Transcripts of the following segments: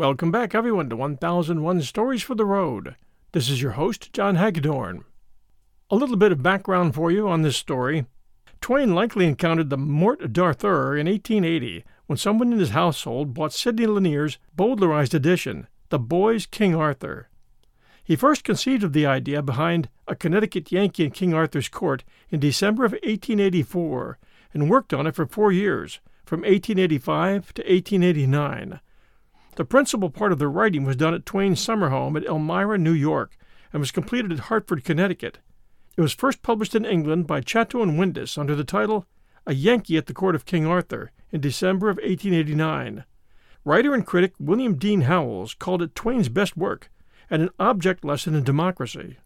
Welcome back, everyone, to 1001 Stories for the Road. This is your host, John Hagedorn. A little bit of background for you on this story. Twain likely encountered the Morte d'Arthur in 1880 when someone in his household bought Sidney Lanier's Bowdlerized edition, The Boy's King Arthur. He first conceived of the idea behind A Connecticut Yankee in King Arthur's Court in December of 1884 and worked on it for four years, from 1885 to 1889. The principal part of the writing was done at Twain's summer home at Elmira, New York, and was completed at Hartford, Connecticut. It was first published in England by Chatto and Windus under the title A Yankee at the Court of King Arthur in December of 1889. Writer and critic William Dean Howells called it Twain's best work and an object lesson in democracy.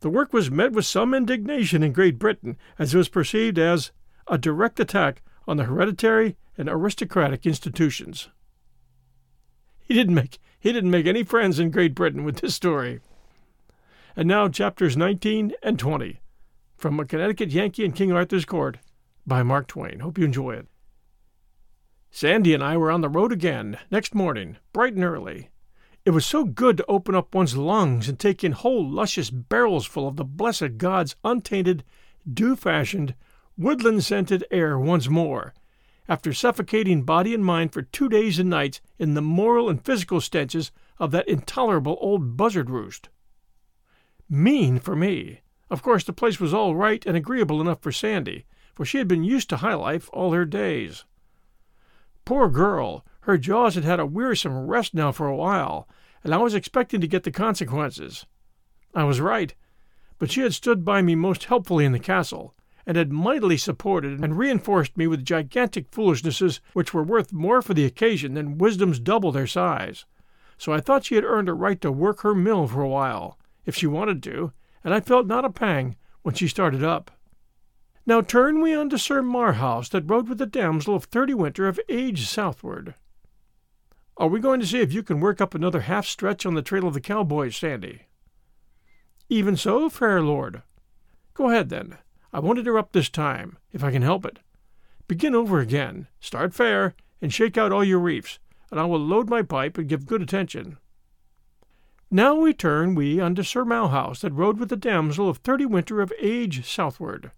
The work was met with some indignation in Great Britain as it was perceived as a direct attack on the hereditary and aristocratic institutions. He didn't make he didn't make any friends in Great Britain with this story. And now chapters 19 and 20 from A Connecticut Yankee in King Arthur's Court by Mark Twain. Hope you enjoy it. Sandy and I were on the road again next morning, bright and early. It was so good to open up one's lungs and take in whole luscious barrels full of the blessed God's untainted, dew fashioned, woodland scented air once more after suffocating body and mind for two days and nights in the moral and physical stenches of that intolerable old buzzard roost. Mean for me. Of course, the place was all right and agreeable enough for Sandy, for she had been used to high life all her days. Poor girl, her jaws had had a wearisome rest now for a while, and I was expecting to get the consequences. I was right, but she had stood by me most helpfully in the castle, and had mightily supported and reinforced me with gigantic foolishnesses which were worth more for the occasion than wisdoms double their size. So I thought she had earned a right to work her mill for a while, if she wanted to, and I felt not a pang when she started up. Now turn we unto Sir Marhaus that rode with the damsel of thirty winter of age southward. Are we going to see if you can work up another half stretch on the trail of the cowboys, Sandy? Even so, fair lord. Go ahead, then. I won't interrupt this time, if I can help it. Begin over again, start fair, and shake out all your reefs, and I will load my pipe and give good attention. Now we turn we unto Sir Marhaus that rode with the damsel of thirty winter of age southward.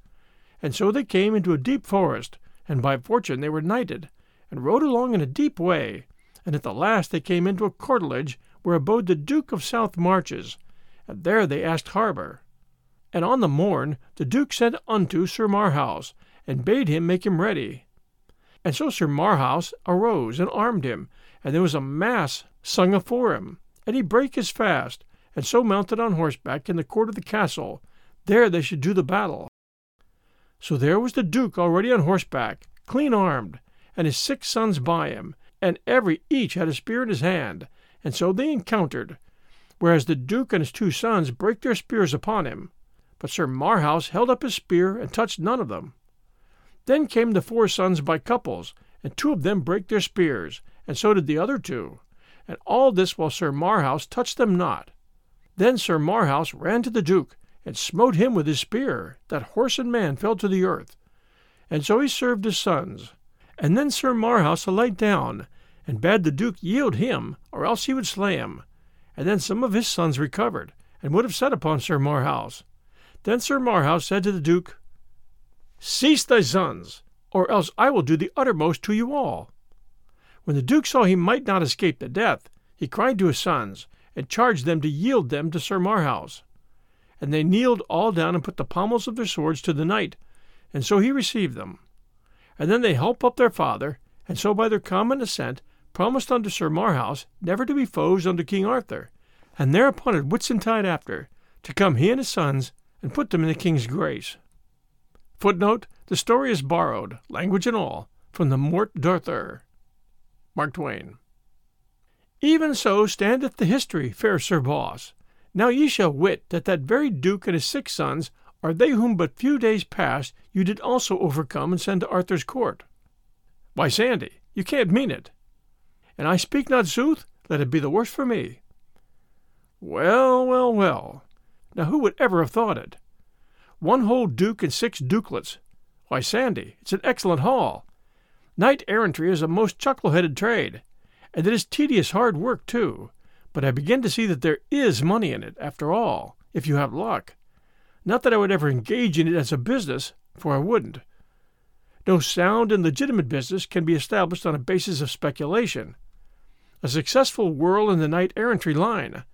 And so they came into a deep forest, and by fortune they were nighted, and rode along in a deep way, and at the last they came into a courtelage where abode the Duke of South Marches, and there they asked harbour. And on the morn the Duke sent unto Sir Marhaus, and bade him make him ready. And so Sir Marhaus arose and armed him, and there was a mass sung afore him, and he brake his fast, and so mounted on horseback in the court of the castle. There they should do the battle. So there was the Duke already on horseback, clean armed, and his six sons by him, and every each had a spear in his hand, and so they encountered, whereas the Duke and his two sons brake their spears upon him. But Sir Marhaus held up his spear and touched none of them. Then came the four sons by couples, and two of them brake their spears, and so did the other two, and all this while Sir Marhaus touched them not. Then Sir Marhaus ran to the Duke and smote him with his spear. That horse and man fell to the earth. And so he served his sons. And then Sir Marhaus alight down, and bade the Duke yield him, or else he would slay him. And then some of his sons recovered, and would have set upon Sir Marhaus. Then Sir Marhaus said to the Duke, Cease thy sons, or else I will do the uttermost to you all. When the Duke saw he might not escape the death, he cried to his sons, and charged them to yield them to Sir Marhaus. And they kneeled all down and put the pommels of their swords to the knight, and so he received them. And then they helped up their father, and so by their common assent promised unto Sir Marhaus never to be foes unto King Arthur, and thereupon at Whitsuntide after, to come he and his sons, and put them in the king's grace. Footnote, the story is borrowed, language and all, from the Morte d'Arthur. Mark Twain. Even so standeth the history, fair Sir Boss. Now ye shall wit that that very Duke and his six sons are they whom but few days past you did also overcome and send to Arthur's court. Why, Sandy, you can't mean it. And I speak not sooth, let it be the worse for me. Well, well, well. Now who would ever have thought it? One whole duke and six dukelets. Why, Sandy, it's an excellent haul. Knight errantry is a most chuckle-headed trade, and it is tedious hard work, too. But I begin to see that there is money in it, after all, if you have luck. Not that I would ever engage in it as a business, for I wouldn't. No sound and legitimate business can be established on a basis of speculation. A successful whirl in the knight errantry line.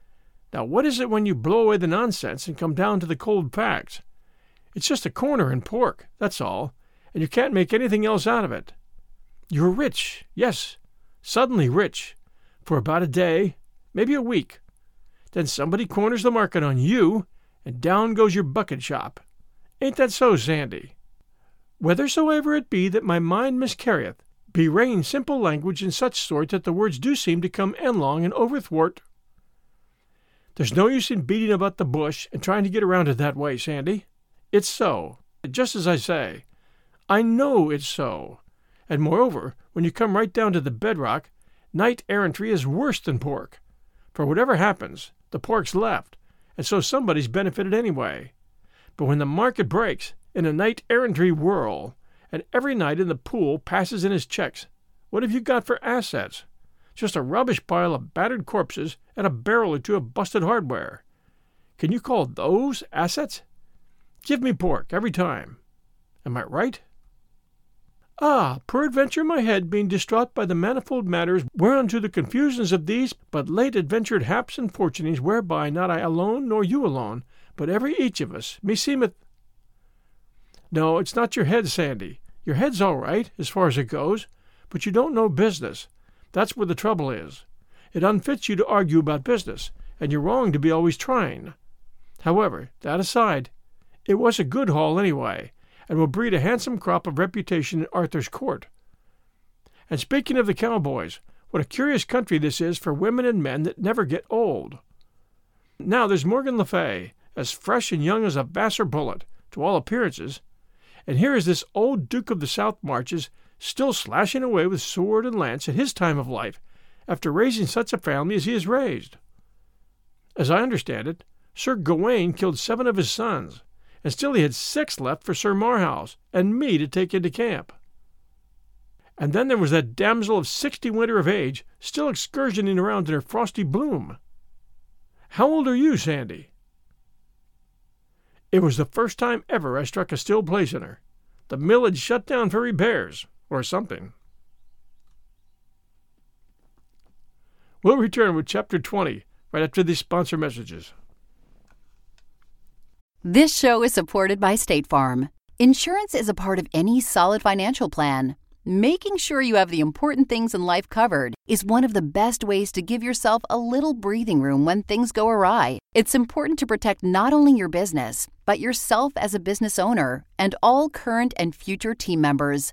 Now, what is it when you blow away the nonsense and come down to the cold facts? It's just a corner in pork, that's all, and you can't make anything else out of it. You're rich, yes, suddenly rich, for about a day, maybe a week. Then somebody corners the market on you, and down goes your bucket shop. Ain't that so, Sandy? Whethersoever it be that my mind miscarrieth, bewraying simple language in such sort that the words do seem to come endlong and overthwart. There's no use in beating about the bush and trying to get around it that way, Sandy. It's so, just as I say. I know it's so. And moreover, when you come right down to the bedrock, knight errantry is worse than pork. For whatever happens, the pork's left, and so somebody's benefited anyway. But when the market breaks, in a knight errantry whirl, and every knight in the pool passes in his checks, what have you got for assets? Just a rubbish pile of battered corpses and a barrel or two of busted hardware. Can you call those assets? Give me pork every time. Am I right? Ah, peradventure my head being distraught by the manifold matters whereunto the confusions of these but late adventured haps and fortunings whereby not I alone nor you alone, but every each of us, meseemeth. No, it's not your head, Sandy. Your head's all right, as far as it goes, but you don't know business. That's where the trouble is. It unfits you to argue about business, and you're wrong to be always trying. However, that aside, it was a good haul anyway, and will breed a handsome crop of reputation in Arthur's court. And speaking of the cowboys, what a curious country this is for women and men that never get old. Now there's Morgan Le Fay, as fresh and young as a Vassar bullet, to all appearances, and here is this old Duke of the South Marches still slashing away with sword and lance at his time of life, after raising such a family as he has raised. As I understand it, Sir Gawain killed seven of his sons, and still he had six left for Sir Marhaus and me to take into camp. And then there was that damsel of sixty winter of age still excursioning around in her frosty bloom. How old are you, Sandy? It was the first time ever I struck a still place in her. The mill had shut down for repairs, or something. We'll return with Chapter 20 right after these sponsor messages. This show is supported by State Farm. Insurance is a part of any solid financial plan. Making sure you have the important things in life covered is one of the best ways to give yourself a little breathing room when things go awry. It's important to protect not only your business, but yourself as a business owner and all current and future team members.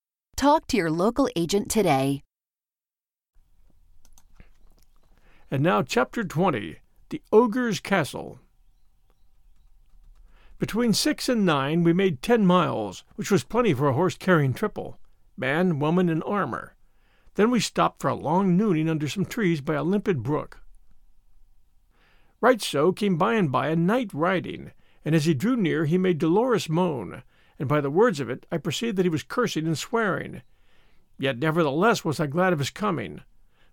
Talk to your local agent today. And now, Chapter 20 The Ogre's Castle. Between six and nine, we made ten miles, which was plenty for a horse carrying triple man, woman, and armor. Then we stopped for a long nooning under some trees by a limpid brook. Right so came by and by a knight riding, and as he drew near he made dolorous moan, and by the words of it I perceived that he was cursing and swearing. Yet nevertheless was I glad of his coming,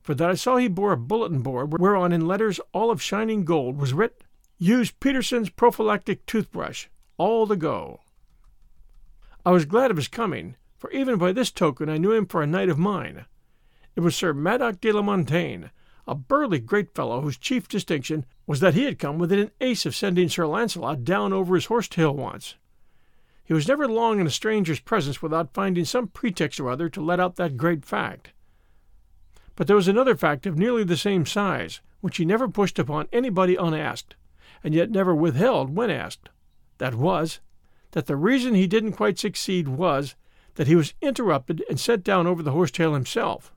for that I saw he bore a bulletin board whereon in letters all of shining gold was writ, Use Peterson's prophylactic toothbrush, all the go. I was glad of his coming, for even by this token I knew him for a knight of mine. It was Sir Madok de la Montaine, a burly great fellow whose chief distinction was that he had come within an ace of sending Sir Launcelot down over his horse tail once. He was never long in a stranger's presence without finding some pretext or other to let out that great fact. But there was another fact of nearly the same size, which he never pushed upon anybody unasked, and yet never withheld when asked. That was, that the reason he didn't quite succeed was that he was interrupted and set down over the horsetail himself.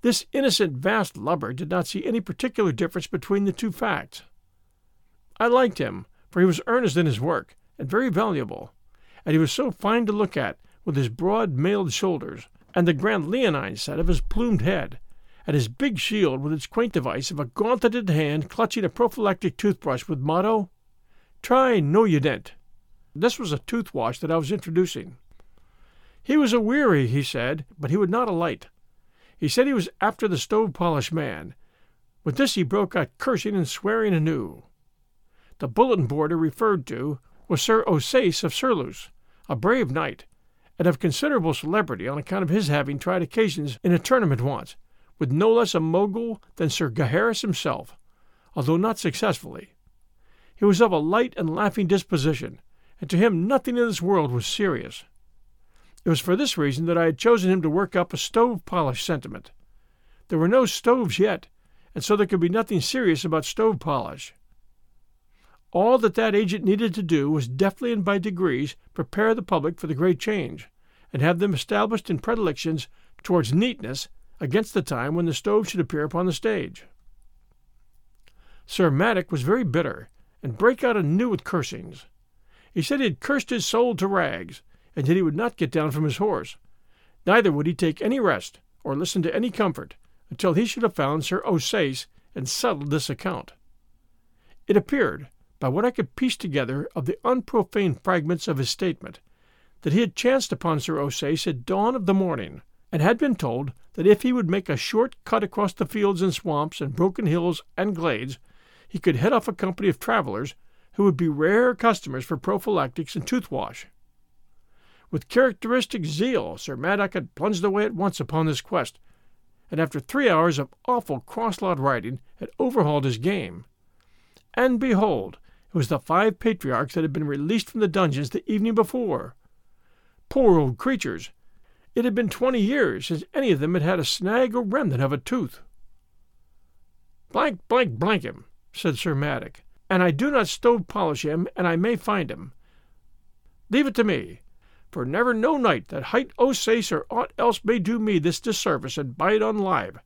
This innocent vast lubber did not see any particular difference between the two facts. I liked him, for he was earnest in his work, and very valuable and he was so fine to look at, with his broad mailed shoulders, and the grand leonine set of his plumed head, and his big shield with its quaint device of a gauntleted hand clutching a prophylactic toothbrush with motto, Try no you didn't. This was a toothwash that I was introducing. He was a weary, he said, but he would not alight. He said he was after the stove polish man. With this he broke out cursing and swearing anew. The bulletin boarder referred to was Sir Ossaise of Surluse, a brave knight, and of considerable celebrity on account of his having tried occasions in a tournament once, with no less a mogul than Sir Gaheris himself, although not successfully. He was of a light and laughing disposition, and to him nothing in this world was serious. It was for this reason that I had chosen him to work up a stove polish sentiment. There were no stoves yet, and so there could be nothing serious about stove polish. All that that agent needed to do was deftly and by degrees prepare the public for the great change, and have them established in predilections towards neatness against the time when the stove should appear upon the stage. Sir Madok was very bitter, and brake out anew with cursings. He said he had cursed his soul to rags, and that he would not get down from his horse. Neither would he take any rest, or listen to any comfort, until he should have found Sir Ossaise and settled this account. It appeared by what I could piece together of the unprofane fragments of his statement, that he had chanced upon Sir Ossaise at dawn of the morning, and had been told that if he would make a short cut across the fields and swamps and broken hills and glades, he could head off a company of travelers who would be rare customers for prophylactics and toothwash. With characteristic zeal, Sir Madok had plunged away at once upon this quest, and after three hours of awful cross-lot riding had overhauled his game. And behold, it was the five patriarchs that had been released from the dungeons the evening before. Poor old creatures! It had been twenty years since any of them had had a snag or remnant of a tooth. Blank, blank, blank him, said Sir Madok, and I do not stove polish him, and I may find him. Leave it to me, for never no knight that hight Ossaise or aught else may do me this disservice and bide on live,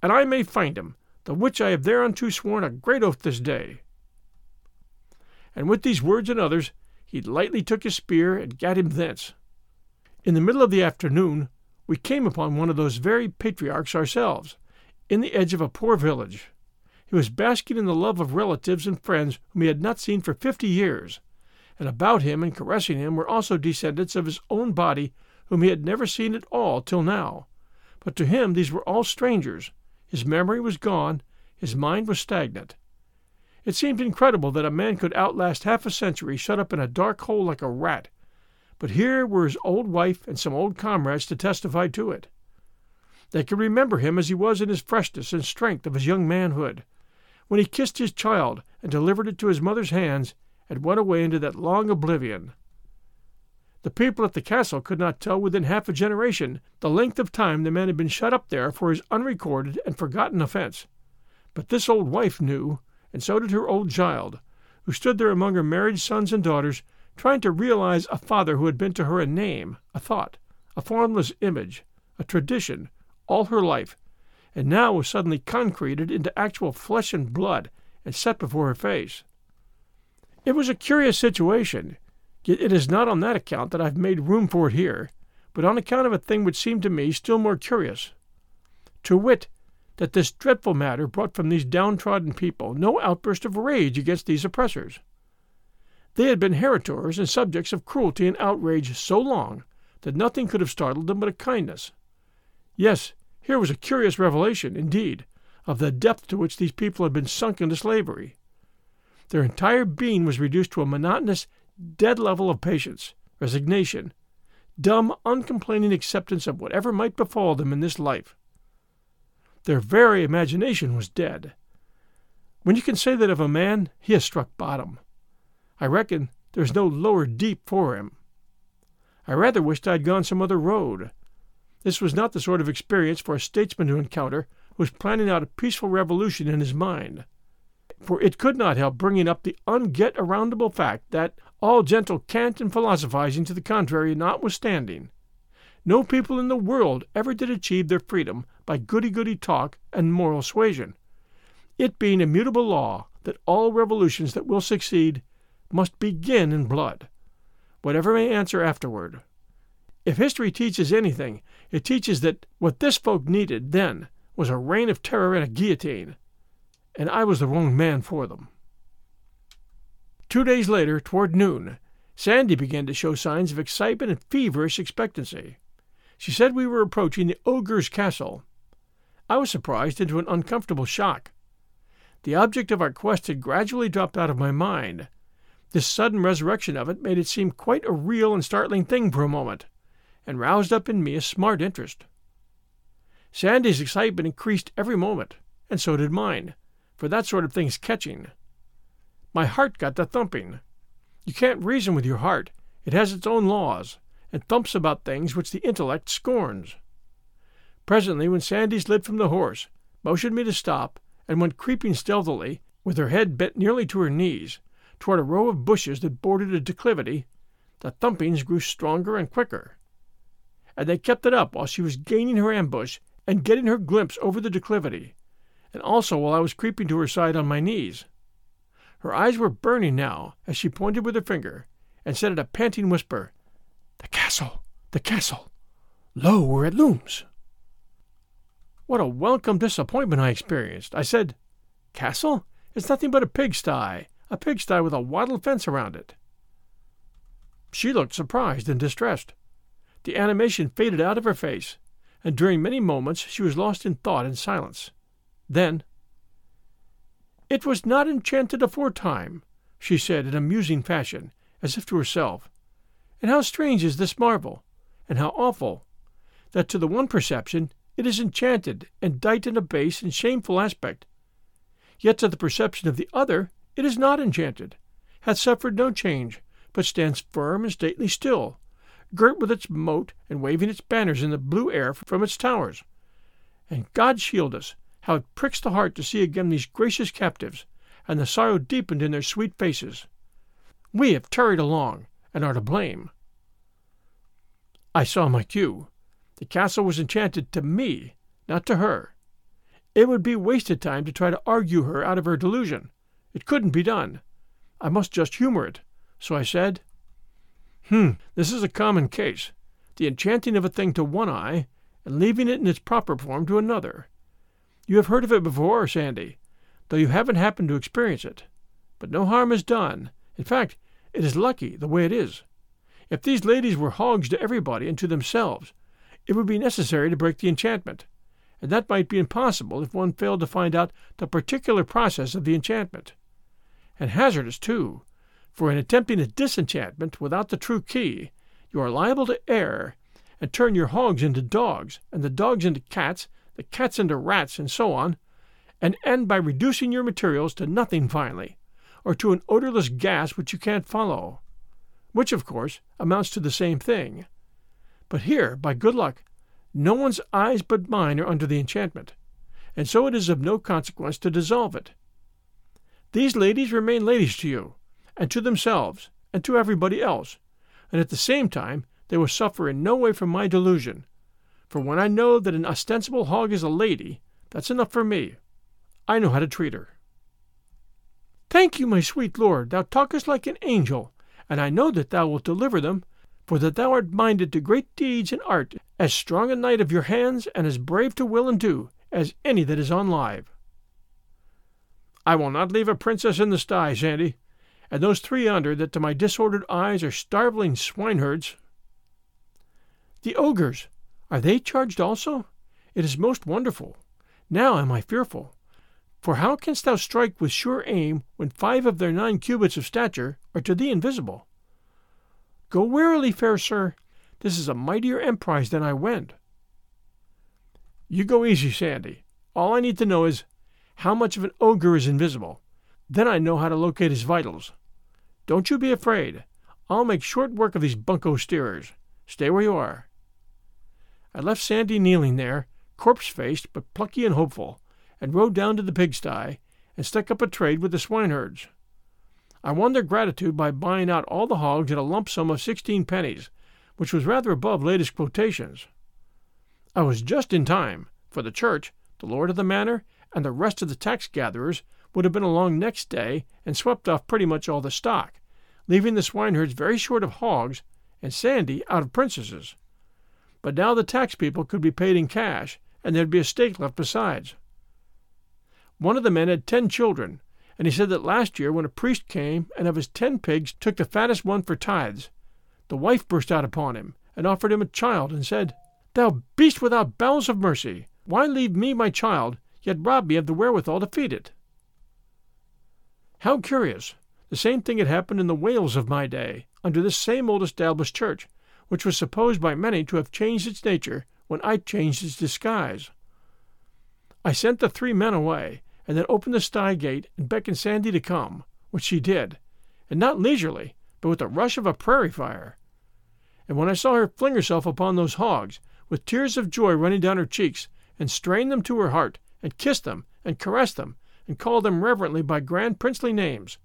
and I may find him, the which I have thereunto sworn a great oath this day and with these words and others he lightly took his spear and gat him thence. In the middle of the afternoon we came upon one of those very patriarchs ourselves, in the edge of a poor village. He was basking in the love of relatives and friends whom he had not seen for fifty years, and about him and caressing him were also descendants of his own body whom he had never seen at all till now. But to him these were all strangers. His memory was gone, his mind was stagnant. It seemed incredible that a man could outlast half a century shut up in a dark hole like a rat, but here were his old wife and some old comrades to testify to it. They could remember him as he was in his freshness and strength of his young manhood, when he kissed his child and delivered it to his mother's hands and went away into that long oblivion. The people at the castle could not tell within half a generation the length of time the man had been shut up there for his unrecorded and forgotten offense. But this old wife knew, and so did her old child, who stood there among her married sons and daughters, trying to realize a father who had been to her a name, a thought, a formless image, a tradition, all her life, and now was suddenly concreted into actual flesh and blood and set before her face. It was a curious situation, yet it is not on that account that I've made room for it here, but on account of a thing which seemed to me still more curious. To wit, that this dreadful matter brought from these downtrodden people no outburst of rage against these oppressors. They had been heritors and subjects of cruelty and outrage so long that nothing could have startled them but a kindness. Yes, here was a curious revelation, indeed, of the depth to which these people had been sunk into slavery. Their entire being was reduced to a monotonous, dead level of patience, resignation, dumb, uncomplaining acceptance of whatever might befall them in this life. Their very imagination was dead. When you can say that of a man, he has struck bottom. I reckon there's no lower deep for him. I rather wished I had gone some other road. This was not the sort of experience for a statesman to encounter who was planning out a peaceful revolution in his mind. For it could not help bringing up the unget aroundable fact that, all gentle cant and philosophizing to the contrary notwithstanding, no people in the world ever did achieve their freedom by goody goody talk and moral suasion, it being immutable law that all revolutions that will succeed must begin in blood, whatever may answer afterward. If history teaches anything, it teaches that what this folk needed then was a reign of terror and a guillotine, and I was the wrong man for them. Two days later, toward noon, Sandy began to show signs of excitement and feverish expectancy. She said we were approaching the ogre's castle. I was surprised into an uncomfortable shock. The object of our quest had gradually dropped out of my mind. This sudden resurrection of it made it seem quite a real and startling thing for a moment, and roused up in me a smart interest. Sandy's excitement increased every moment, and so did mine, for that sort of thing's catching. My heart got to thumping. You can't reason with your heart, it has its own laws, and thumps about things which the intellect scorns. Presently, when Sandy slid from the horse, motioned me to stop, and went creeping stealthily, with her head bent nearly to her knees, toward a row of bushes that bordered a declivity, the thumpings grew stronger and quicker. And they kept it up while she was gaining her ambush and getting her glimpse over the declivity, and also while I was creeping to her side on my knees. Her eyes were burning now as she pointed with her finger and said in a panting whisper, the castle! The castle! Lo, where it looms! What a welcome disappointment I experienced! I said, Castle? It's nothing but a pigsty, a pigsty with a wattle fence around it. She looked surprised and distressed. The animation faded out of her face, and during many moments she was lost in thought and silence. Then, It was not enchanted aforetime, she said in a musing fashion, as if to herself. And how strange is this marvel, and how awful, that to the one perception it is enchanted and dight in a base and shameful aspect, yet to the perception of the other it is not enchanted, hath suffered no change, but stands firm and stately still, girt with its moat and waving its banners in the blue air from its towers. And God shield us, how it pricks the heart to see again these gracious captives, and the sorrow deepened in their sweet faces. We have tarried along, and are to blame. I saw my cue. The castle was enchanted to me, not to her. It would be wasted time to try to argue her out of her delusion. It couldn't be done. I must just humor it. So I said, Hmm, this is a common case. The enchanting of a thing to one eye, and leaving it in its proper form to another. You have heard of it before, Sandy, though you haven't happened to experience it. But no harm is done. In fact, it is lucky the way it is. If these ladies were hogs to everybody and to themselves, it would be necessary to break the enchantment, and that might be impossible if one failed to find out the particular process of the enchantment. And hazardous, too, for in attempting a disenchantment without the true key, you are liable to err, and turn your hogs into dogs, and the dogs into cats, the cats into rats, and so on, and end by reducing your materials to nothing finally, or to an odorless gas which you can't follow, which, of course, amounts to the same thing. But here, by good luck, no one's eyes but mine are under the enchantment, and so it is of no consequence to dissolve it. These ladies remain ladies to you, and to themselves, and to everybody else, and at the same time they will suffer in no way from my delusion. For when I know that an ostensible hog is a lady, that's enough for me. I know how to treat her. Thank you, my sweet lord, thou talkest like an angel, and I know that thou wilt deliver them, for that thou art minded to great deeds and art, as strong a knight of your hands, and as brave to will and do, as any that is on live. I will not leave a princess in the sty, Sandy, and those three yonder that to my disordered eyes are starveling swineherds the ogres, are they charged also? It is most wonderful. Now am I fearful. For how canst thou strike with sure aim when five of their nine cubits of stature are to thee invisible? Go warily, fair sir. This is a mightier emprise than I wend. You go easy, Sandy. All I need to know is how much of an ogre is invisible. Then I know how to locate his vitals. Don't you be afraid. I'll make short work of these bunco steerers. Stay where you are. I left Sandy kneeling there, corpse faced but plucky and hopeful, and rode down to the pigsty and stuck up a trade with the swineherds. I won their gratitude by buying out all the hogs at a lump sum of sixteen pennies, which was rather above latest quotations. I was just in time, for the church, the lord of the manor, and the rest of the tax gatherers would have been along next day and swept off pretty much all the stock, leaving the swineherds very short of hogs and Sandy out of princesses. But now the tax people could be paid in cash, and there'd be a stake left besides. One of the men had ten children, and he said that last year when a priest came and of his ten pigs took the fattest one for tithes, the wife burst out upon him and offered him a child and said, Thou beast without bowels of mercy, why leave me my child, yet rob me of the wherewithal to feed it? How curious! The same thing had happened in the Wales of my day, under this same old established church, which was supposed by many to have changed its nature when I changed its disguise. I sent the three men away, and then opened the sty gate and beckoned Sandy to come, which she did, and not leisurely, but with the rush of a prairie fire. And when I saw her fling herself upon those hogs, with tears of joy running down her cheeks, and strain them to her heart, and kiss them, and caress them, and call them reverently by grand princely names,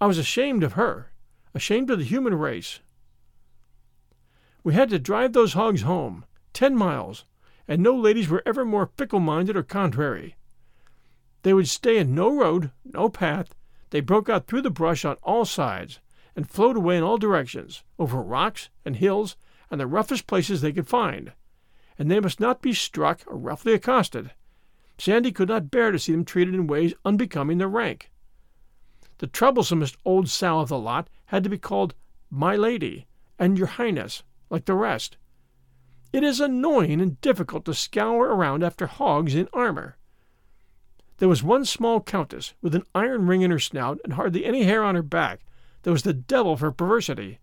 I was ashamed of her, ashamed of the human race. We had to drive those hogs home, ten miles, and no ladies were ever more fickle minded or contrary. They would stay in no road, no path. They broke out through the brush on all sides, and flowed away in all directions, over rocks and hills and the roughest places they could find. And they must not be struck or roughly accosted. Sandy could not bear to see them treated in ways unbecoming their rank. The troublesomest old sow of the lot had to be called My Lady and Your Highness like the rest. It is annoying and difficult to scour around after hogs in armor. There was one small countess with an iron ring in her snout and hardly any hair on her back that was the devil for perversity.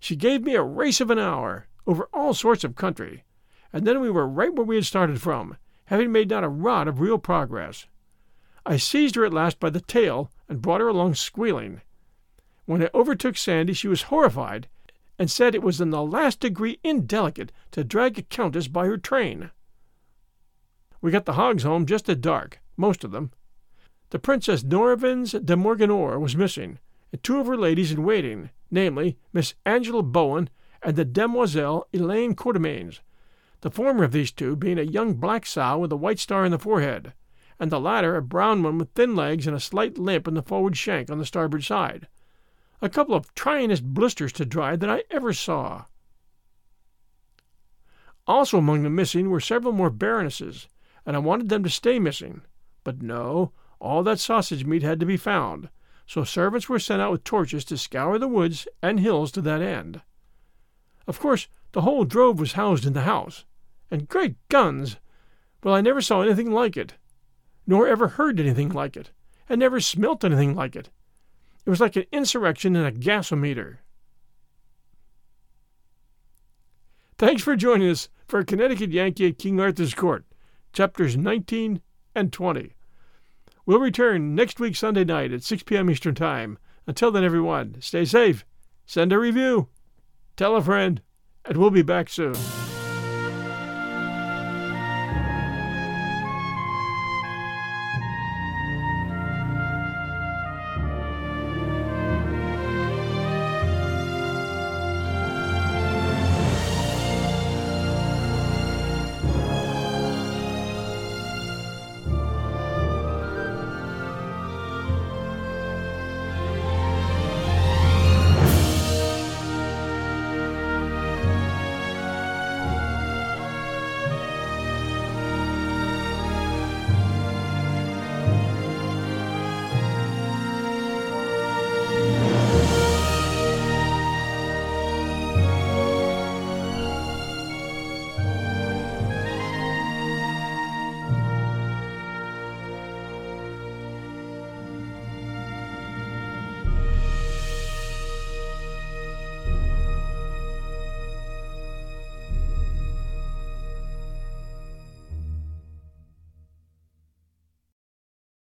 She gave me a race of an hour over all sorts of country, and then we were right where we had started from, having made not a rod of real progress. I seized her at last by the tail and brought her along squealing. When I overtook Sandy, she was horrified and said it was in the last degree indelicate to drag a countess by her train. We got the hogs home just at dark, most of them. The Princess Nerovens de Morganore was missing, and two of her ladies in waiting, namely Miss Angela Bohun and the Demoiselle Elaine Courtemains, the former of these two being a young black sow with a white star in the forehead, and the latter a brown one with thin legs and a slight limp in the forward shank on the starboard side a couple of tryingest blisters to dry that I ever saw. Also among the missing were several more baronesses, and I wanted them to stay missing. But no, all that sausage meat had to be found, so servants were sent out with torches to scour the woods and hills to that end. Of course, the whole drove was housed in the house, and great guns! Well, I never saw anything like it, nor ever heard anything like it, and never smelt anything like it. It was like an insurrection in a gasometer. Thanks for joining us for Connecticut Yankee at King Arthur's Court, chapters 19 and 20. We'll return next week, Sunday night at 6 p.m. Eastern Time. Until then, everyone, stay safe, send a review, tell a friend, and we'll be back soon.